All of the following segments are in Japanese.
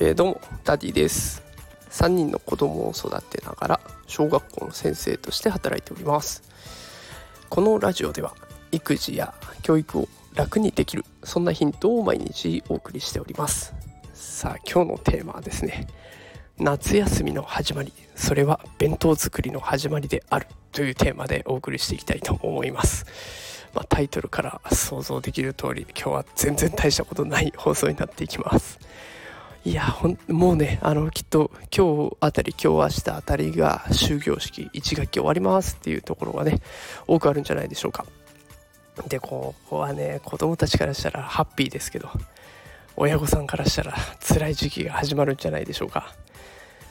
えー、どうもダディです。3人の子供を育てながら小学校の先生として働いております。このラジオでは育児や教育を楽にできるそんなヒントを毎日お送りしております。さあ今日のテーマはですね夏休みの始まりそれは弁当作りの始まりであるというテーマでお送りしていきたいと思います。まあ、タイトルから想像できる通り今日は全然大したことない放送になっていきます。いやほんもうねあのきっと今日あたり今日明日あたりが終業式1学期終わりますっていうところがね多くあるんじゃないでしょうか。でここはね子供たちからしたらハッピーですけど親御さんからしたら辛い時期が始まるんじゃないでしょうか。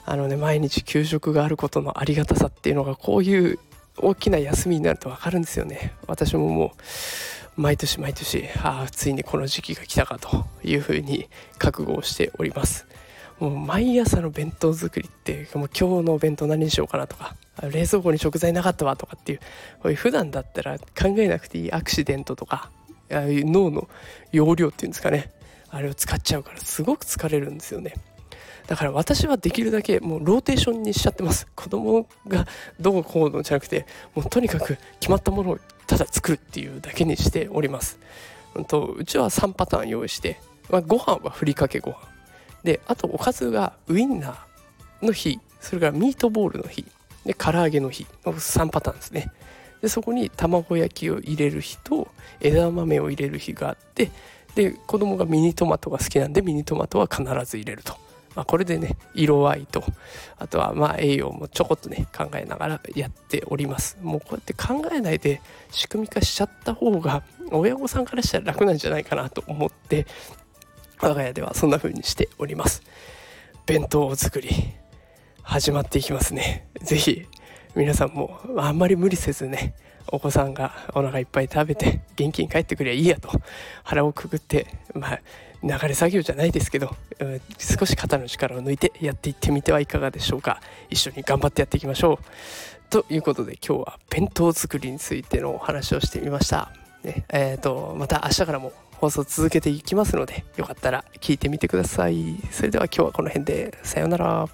あのね毎日給食があることのありがたさっていうのがこういう大きな休みになると分かるんですよね。私ももう毎年毎年ああついにこの時期が来たかというふうに覚悟をしております。もう毎朝の弁当作りってもう今日のお弁当何にしようかなとか冷蔵庫に食材なかったわとかっていうこういう普段だったら考えなくていいアクシデントとかああいう脳の容量っていうんですかね。あれを使っちゃうからすごく疲れるんですよね。だから私はできるだけもうローテーションにしちゃってます。子供がどうこうのじゃなくてもうとにかく決まったものをただ作るっていうだけにしております。うんとうちは3パターン用意して、まあ、ご飯はふりかけご飯。であとおかずがウインナーの日。それからミートボールの日。で唐揚げの日。の3パターンですね。でそこに卵焼きを入れる日と枝豆を入れる日があってで子供がミニトマトが好きなんでミニトマトは必ず入れると。まあ、これでね色合いとあとはまあ栄養もちょこっとね考えながらやっております。もうこうやって考えないで仕組み化しちゃった方が親御さんからしたら楽なんじゃないかなと思って我が家ではそんな風にしております。弁当作り始まっていきますね。是非皆さんもあんまり無理せずねお子さんがお腹いっぱい食べて元気に帰ってくりゃいいやと腹をくぐってまあ流れ作業じゃないですけど、うん、少し肩の力を抜いてやっていってみてはいかがでしょうか。一緒に頑張ってやっていきましょう。ということで今日は弁当作りについてのお話をしてみました、ねえーと、また明日からも放送続けていきますのでよかったら聞いてみてください。それでは今日はこの辺で。さようなら。